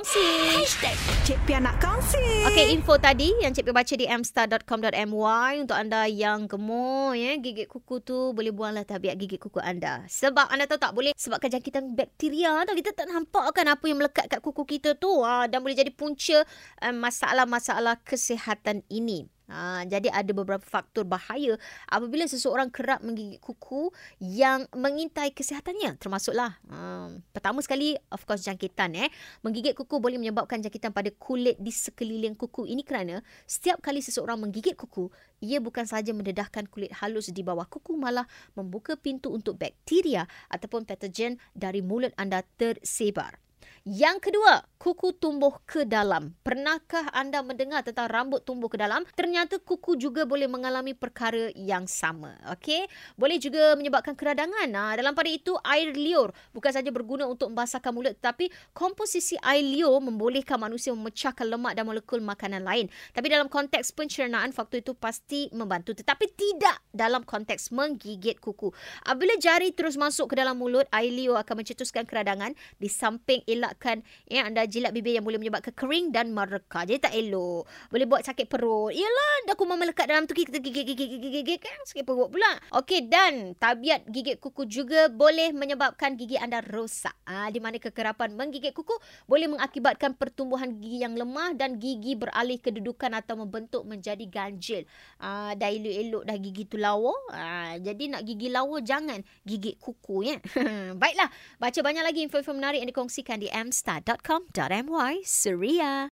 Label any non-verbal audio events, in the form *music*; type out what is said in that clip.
kongsi. Cik Pia nak kongsi. Okey, info tadi yang Cik Pia baca di mstar.com.my untuk anda yang gemuk ya, gigit kuku tu boleh buanglah tabiat gigit kuku anda. Sebab anda tahu tak boleh sebabkan jangkitan bakteria tau. Kita tak nampak kan apa yang melekat kat kuku kita tu ha, dan boleh jadi punca um, masalah-masalah kesihatan ini. Ha, jadi ada beberapa faktor bahaya apabila seseorang kerap menggigit kuku yang mengintai kesihatannya termasuklah um, pertama sekali of course jangkitan eh. Menggigit kuku boleh menyebabkan jangkitan pada kulit di sekeliling kuku. Ini kerana setiap kali seseorang menggigit kuku ia bukan sahaja mendedahkan kulit halus di bawah kuku malah membuka pintu untuk bakteria ataupun patogen dari mulut anda tersebar yang kedua, kuku tumbuh ke dalam. Pernahkah anda mendengar tentang rambut tumbuh ke dalam? Ternyata kuku juga boleh mengalami perkara yang sama. Okey, boleh juga menyebabkan keradangan. Nah, dalam pada itu, air liur bukan saja berguna untuk membasahkan mulut tetapi komposisi air liur membolehkan manusia memecahkan lemak dan molekul makanan lain. Tapi dalam konteks pencernaan, faktor itu pasti membantu tetapi tidak dalam konteks menggigit kuku. Apabila jari terus masuk ke dalam mulut, air liur akan mencetuskan keradangan di samping elak elakkan ya anda jilat bibir yang boleh menyebabkan kering dan mereka. Jadi tak elok. Boleh buat sakit perut. Yalah, dah kuman melekat dalam tu kita gigit gigit gigit gigit kan sakit perut pula. Okey dan tabiat gigit kuku juga boleh menyebabkan gigi anda rosak. Ah di mana kekerapan menggigit kuku boleh mengakibatkan pertumbuhan gigi yang lemah dan gigi beralih kedudukan atau membentuk menjadi ganjil. Ah dah elok-elok dah gigi tu lawa. Ah jadi nak gigi lawa jangan gigit kuku ya. *laughs* Baiklah, baca banyak lagi info-info menarik yang dikongsikan di amstar.com.my, Surya.